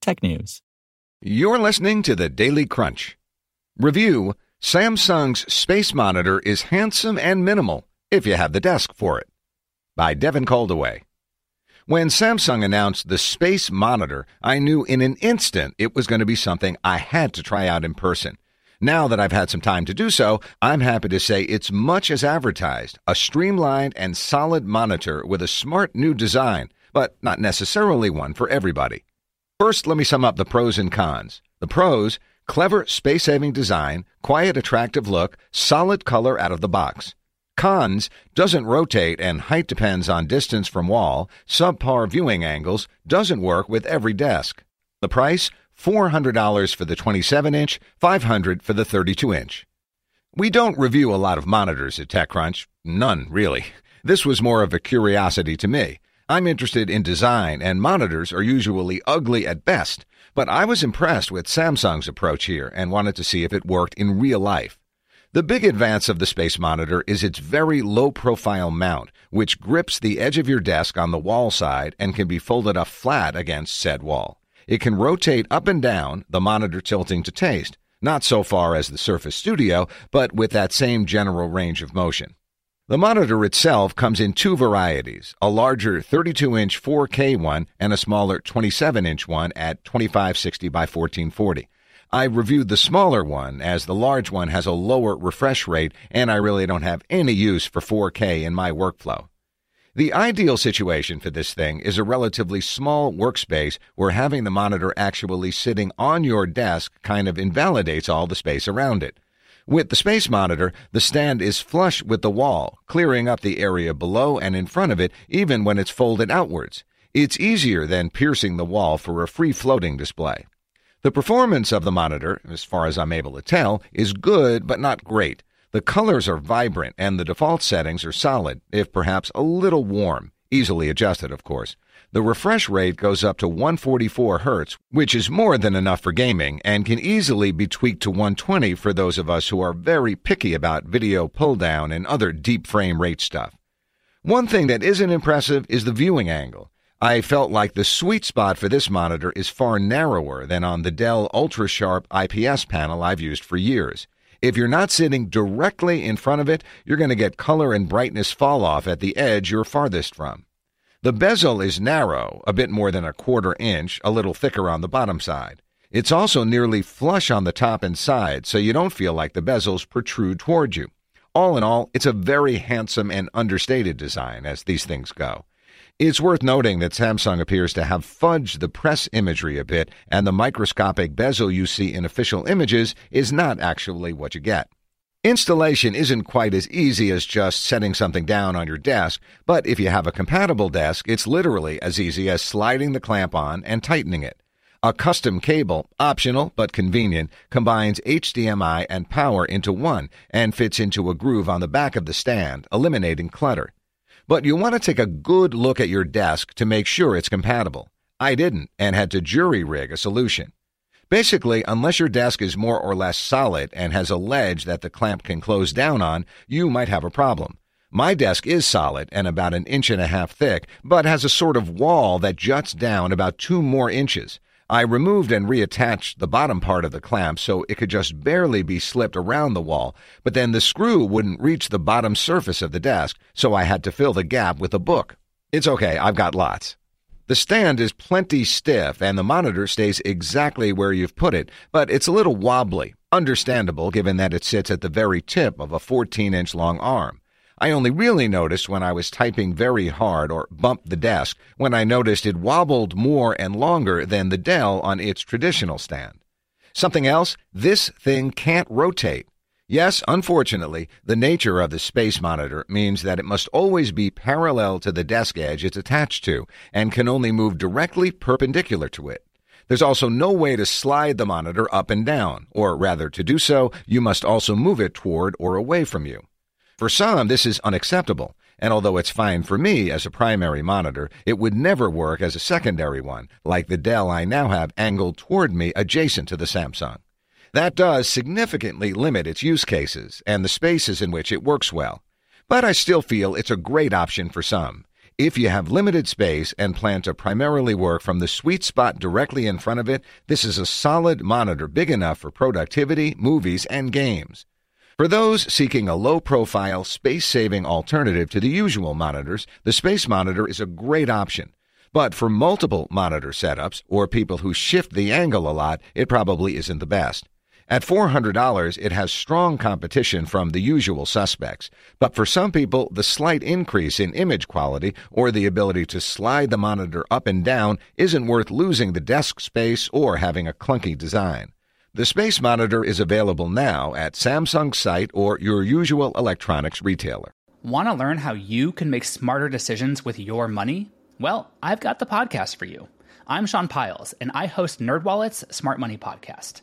technews. You're listening to the Daily Crunch. Review Samsung's Space Monitor is handsome and minimal if you have the desk for it. By Devin Coldewey. When Samsung announced the Space Monitor, I knew in an instant it was going to be something I had to try out in person. Now that I've had some time to do so, I'm happy to say it's much as advertised a streamlined and solid monitor with a smart new design, but not necessarily one for everybody. First, let me sum up the pros and cons. The pros clever space saving design, quiet, attractive look, solid color out of the box. Cons doesn't rotate and height depends on distance from wall, subpar viewing angles, doesn't work with every desk. The price $400 for the 27 inch, $500 for the 32 inch. We don't review a lot of monitors at TechCrunch. None, really. This was more of a curiosity to me. I'm interested in design, and monitors are usually ugly at best, but I was impressed with Samsung's approach here and wanted to see if it worked in real life. The big advance of the Space Monitor is its very low profile mount, which grips the edge of your desk on the wall side and can be folded up flat against said wall. It can rotate up and down, the monitor tilting to taste, not so far as the Surface Studio, but with that same general range of motion. The monitor itself comes in two varieties a larger 32 inch 4K one and a smaller 27 inch one at 2560 by 1440. I reviewed the smaller one as the large one has a lower refresh rate and I really don't have any use for 4K in my workflow. The ideal situation for this thing is a relatively small workspace where having the monitor actually sitting on your desk kind of invalidates all the space around it. With the space monitor, the stand is flush with the wall, clearing up the area below and in front of it even when it's folded outwards. It's easier than piercing the wall for a free floating display. The performance of the monitor, as far as I'm able to tell, is good but not great. The colors are vibrant and the default settings are solid, if perhaps a little warm, easily adjusted, of course. The refresh rate goes up to 144 Hz, which is more than enough for gaming and can easily be tweaked to 120 for those of us who are very picky about video pull down and other deep frame rate stuff. One thing that isn't impressive is the viewing angle. I felt like the sweet spot for this monitor is far narrower than on the Dell Ultra Sharp IPS panel I've used for years. If you're not sitting directly in front of it, you're going to get color and brightness fall off at the edge you're farthest from. The bezel is narrow, a bit more than a quarter inch, a little thicker on the bottom side. It's also nearly flush on the top and side, so you don't feel like the bezels protrude toward you. All in all, it's a very handsome and understated design as these things go. It's worth noting that Samsung appears to have fudged the press imagery a bit, and the microscopic bezel you see in official images is not actually what you get. Installation isn't quite as easy as just setting something down on your desk, but if you have a compatible desk, it's literally as easy as sliding the clamp on and tightening it. A custom cable, optional but convenient, combines HDMI and power into one and fits into a groove on the back of the stand, eliminating clutter. But you want to take a good look at your desk to make sure it's compatible. I didn't and had to jury rig a solution. Basically, unless your desk is more or less solid and has a ledge that the clamp can close down on, you might have a problem. My desk is solid and about an inch and a half thick, but has a sort of wall that juts down about two more inches. I removed and reattached the bottom part of the clamp so it could just barely be slipped around the wall, but then the screw wouldn't reach the bottom surface of the desk, so I had to fill the gap with a book. It's okay, I've got lots. The stand is plenty stiff and the monitor stays exactly where you've put it, but it's a little wobbly. Understandable given that it sits at the very tip of a 14 inch long arm. I only really noticed when I was typing very hard or bumped the desk when I noticed it wobbled more and longer than the Dell on its traditional stand. Something else, this thing can't rotate. Yes, unfortunately, the nature of the space monitor means that it must always be parallel to the desk edge it's attached to and can only move directly perpendicular to it. There's also no way to slide the monitor up and down, or rather, to do so, you must also move it toward or away from you. For some, this is unacceptable, and although it's fine for me as a primary monitor, it would never work as a secondary one, like the Dell I now have angled toward me adjacent to the Samsung. That does significantly limit its use cases and the spaces in which it works well. But I still feel it's a great option for some. If you have limited space and plan to primarily work from the sweet spot directly in front of it, this is a solid monitor big enough for productivity, movies, and games. For those seeking a low profile, space saving alternative to the usual monitors, the Space Monitor is a great option. But for multiple monitor setups or people who shift the angle a lot, it probably isn't the best. At $400, it has strong competition from the usual suspects. But for some people, the slight increase in image quality or the ability to slide the monitor up and down isn't worth losing the desk space or having a clunky design. The Space Monitor is available now at Samsung's site or your usual electronics retailer. Want to learn how you can make smarter decisions with your money? Well, I've got the podcast for you. I'm Sean Pyles, and I host NerdWallet's Smart Money Podcast.